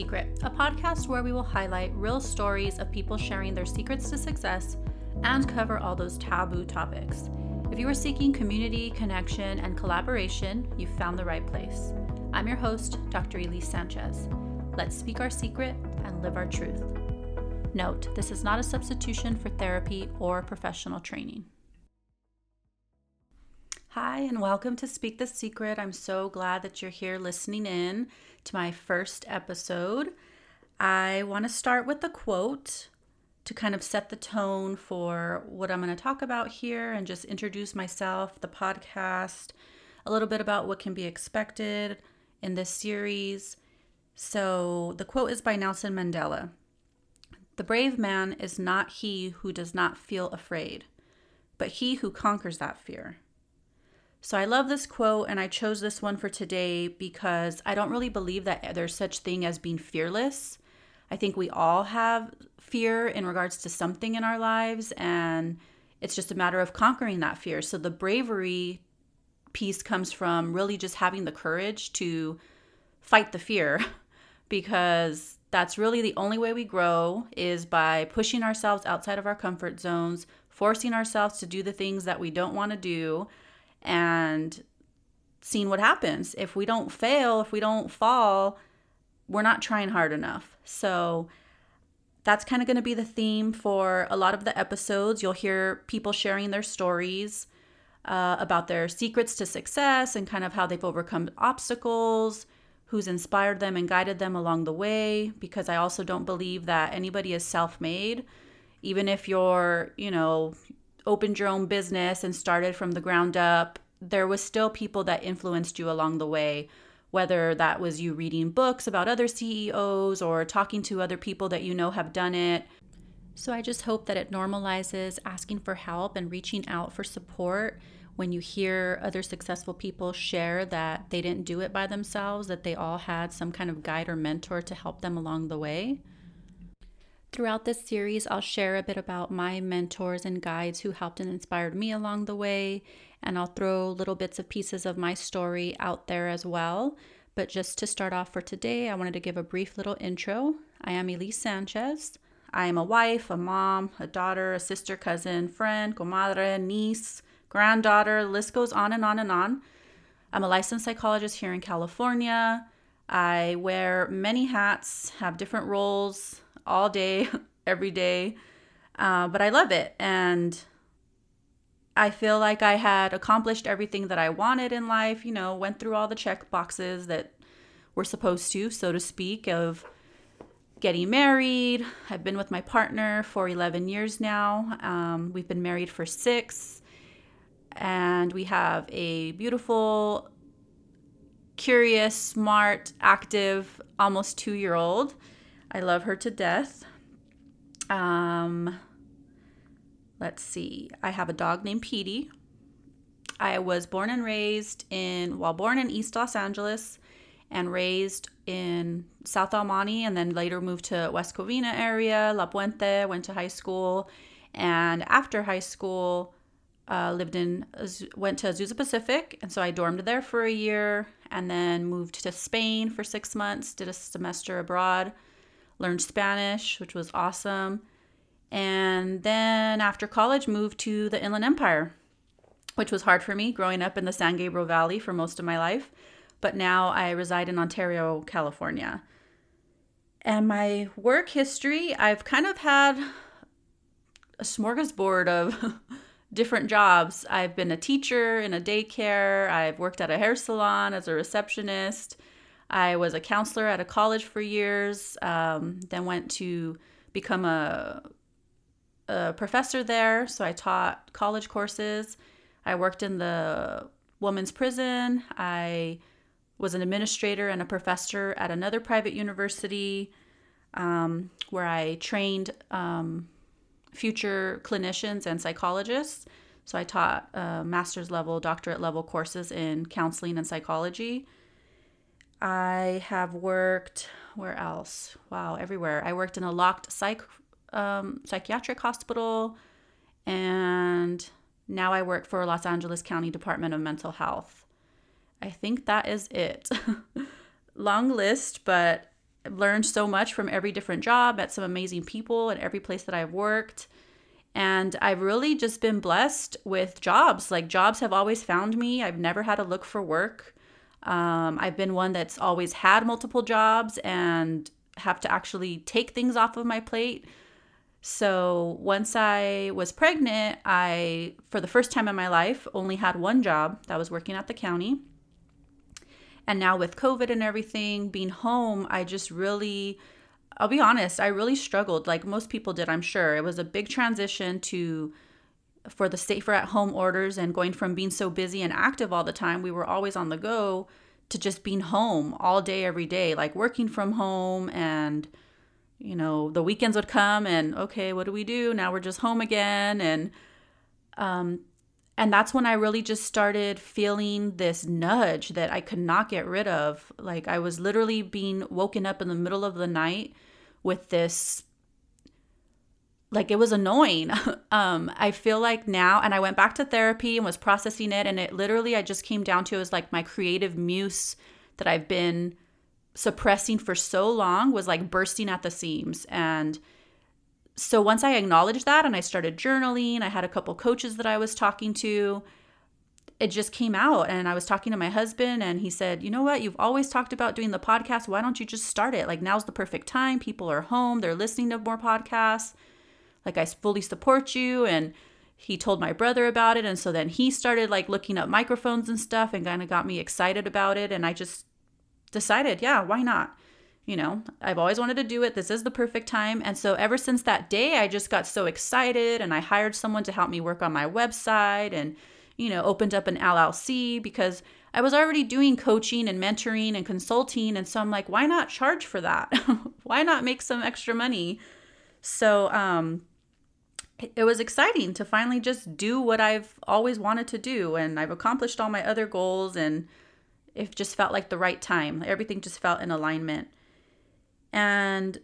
Secret, a podcast where we will highlight real stories of people sharing their secrets to success and cover all those taboo topics. If you are seeking community, connection, and collaboration, you've found the right place. I'm your host, Dr. Elise Sanchez. Let's speak our secret and live our truth. Note, this is not a substitution for therapy or professional training. Hi, and welcome to Speak the Secret. I'm so glad that you're here listening in to my first episode. I want to start with a quote to kind of set the tone for what I'm going to talk about here and just introduce myself, the podcast, a little bit about what can be expected in this series. So, the quote is by Nelson Mandela The brave man is not he who does not feel afraid, but he who conquers that fear. So I love this quote and I chose this one for today because I don't really believe that there's such thing as being fearless. I think we all have fear in regards to something in our lives and it's just a matter of conquering that fear. So the bravery piece comes from really just having the courage to fight the fear because that's really the only way we grow is by pushing ourselves outside of our comfort zones, forcing ourselves to do the things that we don't want to do and seeing what happens. If we don't fail, if we don't fall, we're not trying hard enough. So that's kind of going to be the theme for a lot of the episodes. You'll hear people sharing their stories uh, about their secrets to success and kind of how they've overcome obstacles, who's inspired them and guided them along the way. Because I also don't believe that anybody is self made. Even if you're, you know, opened your own business and started from the ground up, there was still people that influenced you along the way, whether that was you reading books about other CEOs or talking to other people that you know have done it. So I just hope that it normalizes asking for help and reaching out for support when you hear other successful people share that they didn't do it by themselves, that they all had some kind of guide or mentor to help them along the way. Throughout this series, I'll share a bit about my mentors and guides who helped and inspired me along the way, and I'll throw little bits of pieces of my story out there as well. But just to start off for today, I wanted to give a brief little intro. I am Elise Sanchez. I am a wife, a mom, a daughter, a sister, cousin, friend, comadre, niece, granddaughter, the list goes on and on and on. I'm a licensed psychologist here in California. I wear many hats, have different roles, all day, every day. Uh, but I love it. And I feel like I had accomplished everything that I wanted in life, you know, went through all the check boxes that we're supposed to, so to speak, of getting married. I've been with my partner for 11 years now. Um, we've been married for six. And we have a beautiful, curious, smart, active, almost two year old. I love her to death. Um, let's see. I have a dog named Petey. I was born and raised in, well, born in East Los Angeles and raised in South Monte and then later moved to West Covina area, La Puente, went to high school. And after high school, uh, lived in, went to Azusa Pacific. And so I dormed there for a year and then moved to Spain for six months, did a semester abroad learned Spanish, which was awesome. And then after college, moved to the Inland Empire, which was hard for me growing up in the San Gabriel Valley for most of my life. But now I reside in Ontario, California. And my work history, I've kind of had a smorgasbord of different jobs. I've been a teacher in a daycare, I've worked at a hair salon as a receptionist. I was a counselor at a college for years, um, then went to become a, a professor there. So I taught college courses. I worked in the women's prison. I was an administrator and a professor at another private university um, where I trained um, future clinicians and psychologists. So I taught uh, master's level, doctorate level courses in counseling and psychology. I have worked where else? Wow, everywhere. I worked in a locked psych um, psychiatric hospital, and now I work for Los Angeles County Department of Mental Health. I think that is it. Long list, but learned so much from every different job, met some amazing people at every place that I've worked. And I've really just been blessed with jobs. Like, jobs have always found me. I've never had to look for work. Um, I've been one that's always had multiple jobs and have to actually take things off of my plate. So once I was pregnant, I, for the first time in my life, only had one job that was working at the county. And now with COVID and everything, being home, I just really, I'll be honest, I really struggled like most people did, I'm sure. It was a big transition to, for the safer at home orders and going from being so busy and active all the time, we were always on the go to just being home all day, every day, like working from home. And, you know, the weekends would come and, okay, what do we do? Now we're just home again. And, um, and that's when I really just started feeling this nudge that I could not get rid of. Like I was literally being woken up in the middle of the night with this like it was annoying. um, I feel like now, and I went back to therapy and was processing it, and it literally, I just came down to it was like my creative muse that I've been suppressing for so long was like bursting at the seams. And so once I acknowledged that and I started journaling, I had a couple coaches that I was talking to. It just came out, and I was talking to my husband, and he said, You know what? You've always talked about doing the podcast. Why don't you just start it? Like, now's the perfect time. People are home, they're listening to more podcasts like I fully support you and he told my brother about it and so then he started like looking up microphones and stuff and kind of got me excited about it and I just decided, yeah, why not? You know, I've always wanted to do it. This is the perfect time. And so ever since that day, I just got so excited and I hired someone to help me work on my website and you know, opened up an LLC because I was already doing coaching and mentoring and consulting and so I'm like, why not charge for that? why not make some extra money? So, um it was exciting to finally just do what I've always wanted to do. And I've accomplished all my other goals, and it just felt like the right time. Everything just felt in alignment. And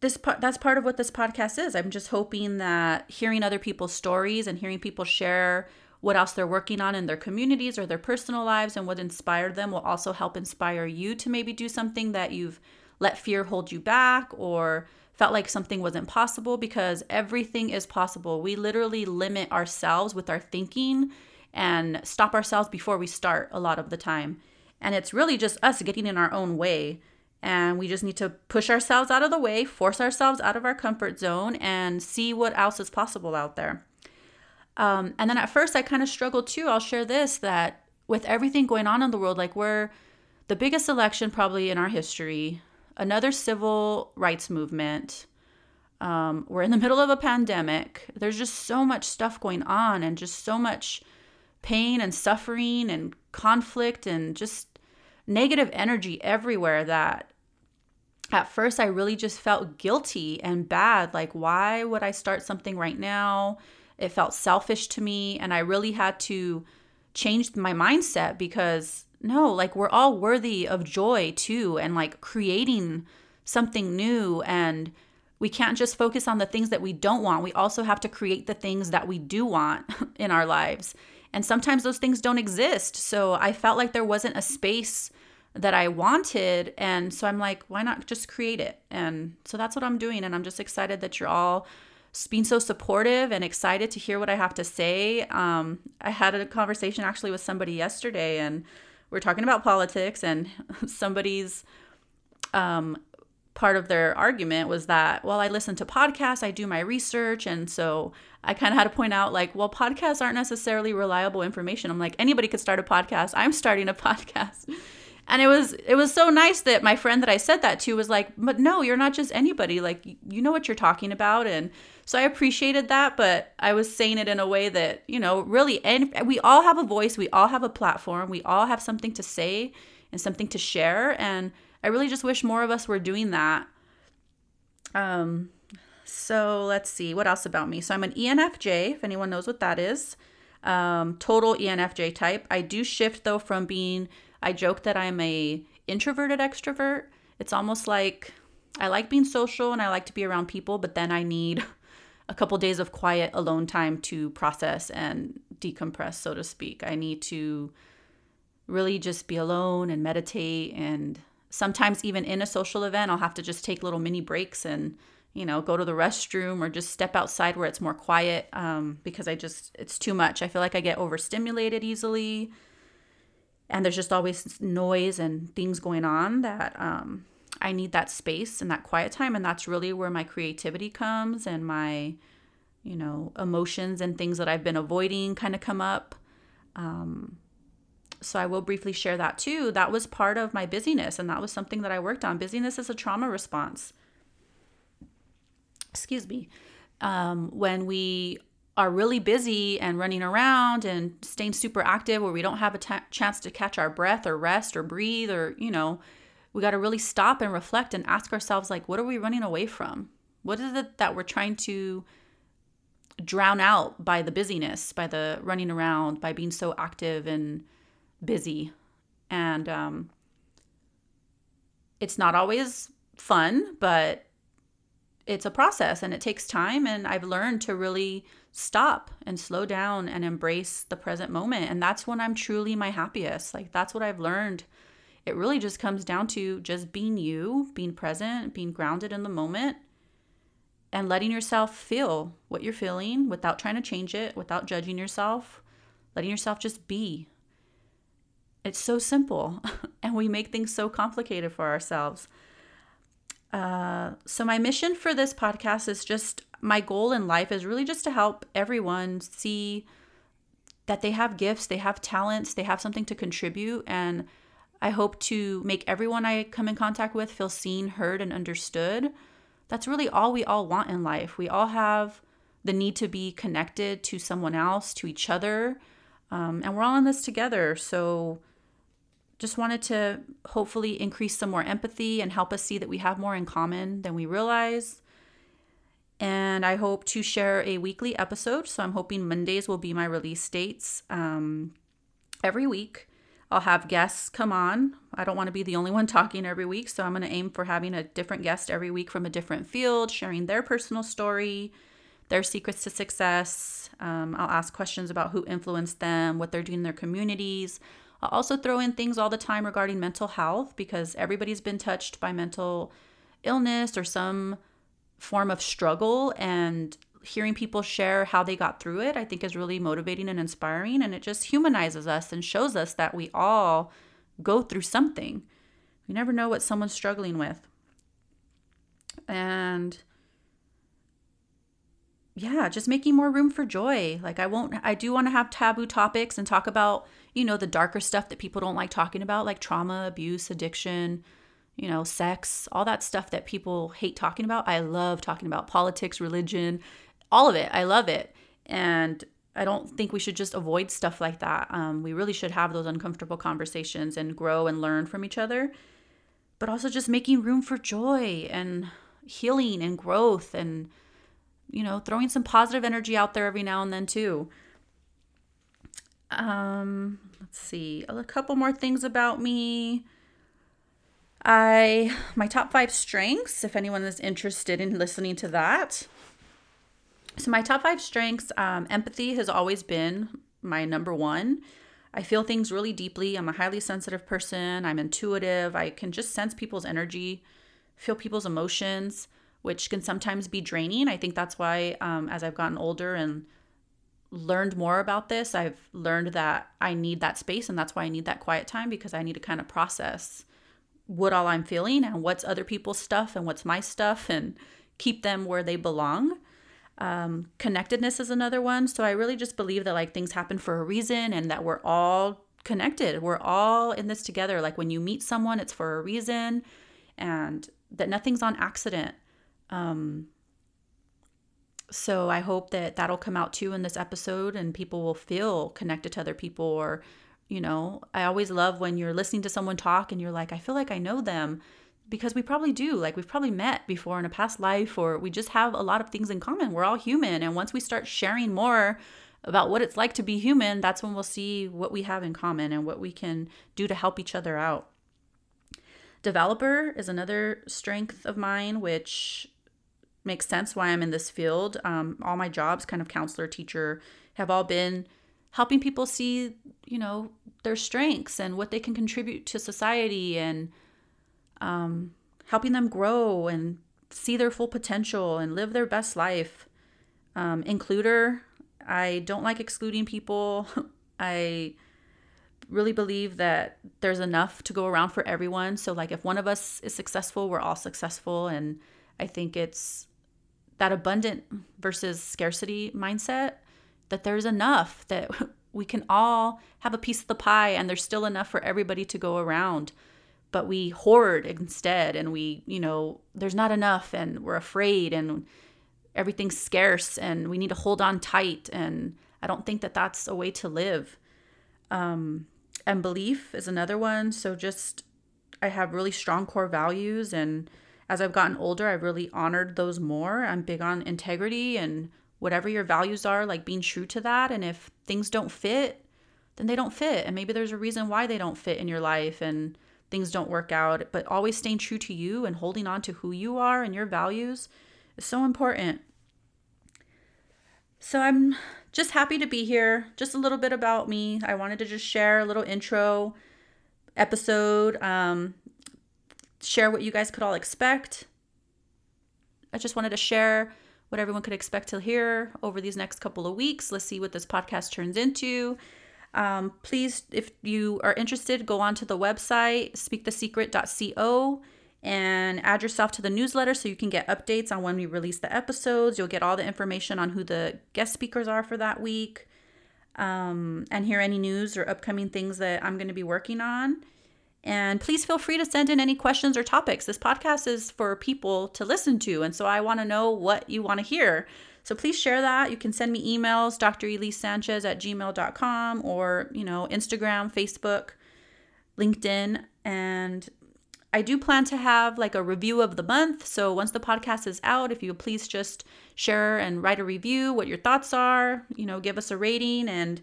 this part that's part of what this podcast is. I'm just hoping that hearing other people's stories and hearing people share what else they're working on in their communities or their personal lives and what inspired them will also help inspire you to maybe do something that you've let fear hold you back or felt like something wasn't possible because everything is possible. We literally limit ourselves with our thinking and stop ourselves before we start a lot of the time. And it's really just us getting in our own way. And we just need to push ourselves out of the way, force ourselves out of our comfort zone, and see what else is possible out there. Um, and then at first, I kind of struggled too. I'll share this that with everything going on in the world, like we're the biggest election probably in our history, another civil rights movement. Um, we're in the middle of a pandemic. There's just so much stuff going on and just so much pain and suffering and conflict and just negative energy everywhere that at first I really just felt guilty and bad. Like, why would I start something right now? It felt selfish to me. And I really had to change my mindset because no, like we're all worthy of joy too and like creating something new and we can't just focus on the things that we don't want. We also have to create the things that we do want in our lives. And sometimes those things don't exist. So I felt like there wasn't a space that I wanted. And so I'm like, why not just create it? And so that's what I'm doing. And I'm just excited that you're all being so supportive and excited to hear what I have to say. Um, I had a conversation actually with somebody yesterday, and we're talking about politics, and somebody's um, part of their argument was that, well, I listen to podcasts, I do my research, and so I kind of had to point out, like, well, podcasts aren't necessarily reliable information. I'm like, anybody could start a podcast. I'm starting a podcast. And it was it was so nice that my friend that I said that to was like, but no, you're not just anybody. Like you know what you're talking about, and so I appreciated that, but I was saying it in a way that, you know, really, and we all have a voice, we all have a platform, we all have something to say and something to share. And I really just wish more of us were doing that. Um, so let's see, what else about me? So I'm an ENFJ, if anyone knows what that is. Um, total ENFJ type. I do shift though from being, I joke that I'm a introverted extrovert. It's almost like I like being social and I like to be around people, but then I need a couple days of quiet alone time to process and decompress, so to speak. I need to really just be alone and meditate and sometimes even in a social event, I'll have to just take little mini breaks and you know go to the restroom or just step outside where it's more quiet um, because I just it's too much. I feel like I get overstimulated easily, and there's just always noise and things going on that um, I need that space and that quiet time, and that's really where my creativity comes and my you know emotions and things that I've been avoiding kind of come up. Um, so I will briefly share that too. That was part of my busyness, and that was something that I worked on. Busyness is a trauma response. Excuse me. Um, when we are really busy and running around and staying super active, where we don't have a t- chance to catch our breath or rest or breathe, or, you know, we got to really stop and reflect and ask ourselves, like, what are we running away from? What is it that we're trying to drown out by the busyness, by the running around, by being so active and busy. And um, it's not always fun, but it's a process and it takes time. And I've learned to really stop and slow down and embrace the present moment. And that's when I'm truly my happiest. Like, that's what I've learned. It really just comes down to just being you, being present, being grounded in the moment, and letting yourself feel what you're feeling without trying to change it, without judging yourself, letting yourself just be. It's so simple, and we make things so complicated for ourselves. Uh, so, my mission for this podcast is just my goal in life is really just to help everyone see that they have gifts, they have talents, they have something to contribute. And I hope to make everyone I come in contact with feel seen, heard, and understood. That's really all we all want in life. We all have the need to be connected to someone else, to each other. Um, and we're all in this together. So, just wanted to hopefully increase some more empathy and help us see that we have more in common than we realize. And I hope to share a weekly episode. So I'm hoping Mondays will be my release dates um, every week. I'll have guests come on. I don't want to be the only one talking every week. So I'm going to aim for having a different guest every week from a different field, sharing their personal story, their secrets to success. Um, I'll ask questions about who influenced them, what they're doing in their communities, I'll also throw in things all the time regarding mental health because everybody's been touched by mental illness or some form of struggle and hearing people share how they got through it i think is really motivating and inspiring and it just humanizes us and shows us that we all go through something. We never know what someone's struggling with. And yeah, just making more room for joy. Like I won't I do want to have taboo topics and talk about, you know, the darker stuff that people don't like talking about like trauma, abuse, addiction, you know, sex, all that stuff that people hate talking about. I love talking about politics, religion, all of it. I love it. And I don't think we should just avoid stuff like that. Um, we really should have those uncomfortable conversations and grow and learn from each other. But also just making room for joy and healing and growth and you know, throwing some positive energy out there every now and then too. Um, let's see, a couple more things about me. I my top 5 strengths if anyone is interested in listening to that. So my top 5 strengths um empathy has always been my number 1. I feel things really deeply. I'm a highly sensitive person. I'm intuitive. I can just sense people's energy, feel people's emotions which can sometimes be draining. I think that's why, um, as I've gotten older and learned more about this, I've learned that I need that space and that's why I need that quiet time because I need to kind of process what all I'm feeling and what's other people's stuff and what's my stuff and keep them where they belong. Um, connectedness is another one. So I really just believe that like things happen for a reason and that we're all connected. We're all in this together. Like when you meet someone, it's for a reason and that nothing's on accident. Um, so I hope that that'll come out too in this episode and people will feel connected to other people or you know, I always love when you're listening to someone talk and you're like, I feel like I know them because we probably do. Like we've probably met before in a past life or we just have a lot of things in common. We're all human and once we start sharing more about what it's like to be human, that's when we'll see what we have in common and what we can do to help each other out. Developer is another strength of mine, which makes sense why I'm in this field. Um, all my jobs, kind of counselor, teacher, have all been helping people see, you know, their strengths and what they can contribute to society and um, helping them grow and see their full potential and live their best life. Um, includer, I don't like excluding people. I really believe that there's enough to go around for everyone. So, like, if one of us is successful, we're all successful. And I think it's that abundant versus scarcity mindset that there's enough that we can all have a piece of the pie and there's still enough for everybody to go around. But we hoard instead and we you know there's not enough and we're afraid and everything's scarce and we need to hold on tight. And i don't think that that's a way to live. Um, and belief is another one. So just i have really strong core values and as i've gotten older i've really honored those more. I'm big on integrity and whatever your values are like being true to that and if things don't fit then they don't fit and maybe there's a reason why they don't fit in your life and things don't work out, but always staying true to you and holding on to who you are and your values is so important. So I'm just happy to be here. Just a little bit about me. I wanted to just share a little intro episode, um, share what you guys could all expect. I just wanted to share what everyone could expect to hear over these next couple of weeks. Let's see what this podcast turns into. Um, please, if you are interested, go on to the website, speakthesecret.co, and add yourself to the newsletter so you can get updates on when we release the episodes. You'll get all the information on who the guest speakers are for that week, um, and hear any news or upcoming things that I'm going to be working on. And please feel free to send in any questions or topics. This podcast is for people to listen to. And so I want to know what you want to hear. So please share that. You can send me emails, Dr. Elise Sanchez at gmail.com or, you know, Instagram, Facebook, LinkedIn. And I do plan to have like a review of the month. So once the podcast is out, if you please just share and write a review, what your thoughts are, you know, give us a rating and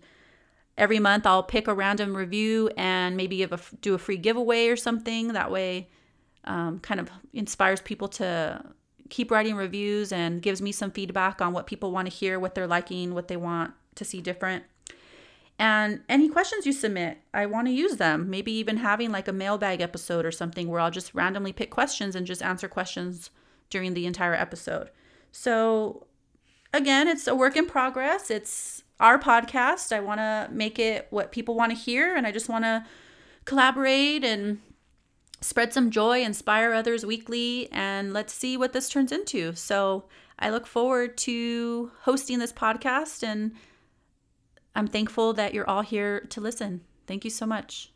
every month I'll pick a random review and maybe give a do a free giveaway or something. That way, um, kind of inspires people to keep writing reviews and gives me some feedback on what people want to hear, what they're liking, what they want to see different. And any questions you submit, I want to use them. Maybe even having like a mailbag episode or something where I'll just randomly pick questions and just answer questions during the entire episode. So, again, it's a work in progress. It's our podcast. I want to make it what people want to hear, and I just want to collaborate and spread some joy, inspire others weekly, and let's see what this turns into. So I look forward to hosting this podcast, and I'm thankful that you're all here to listen. Thank you so much.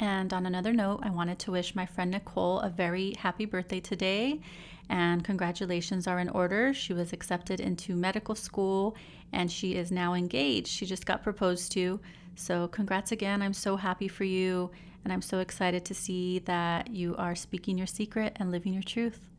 And on another note, I wanted to wish my friend Nicole a very happy birthday today. And congratulations are in order. She was accepted into medical school and she is now engaged. She just got proposed to. So, congrats again. I'm so happy for you. And I'm so excited to see that you are speaking your secret and living your truth.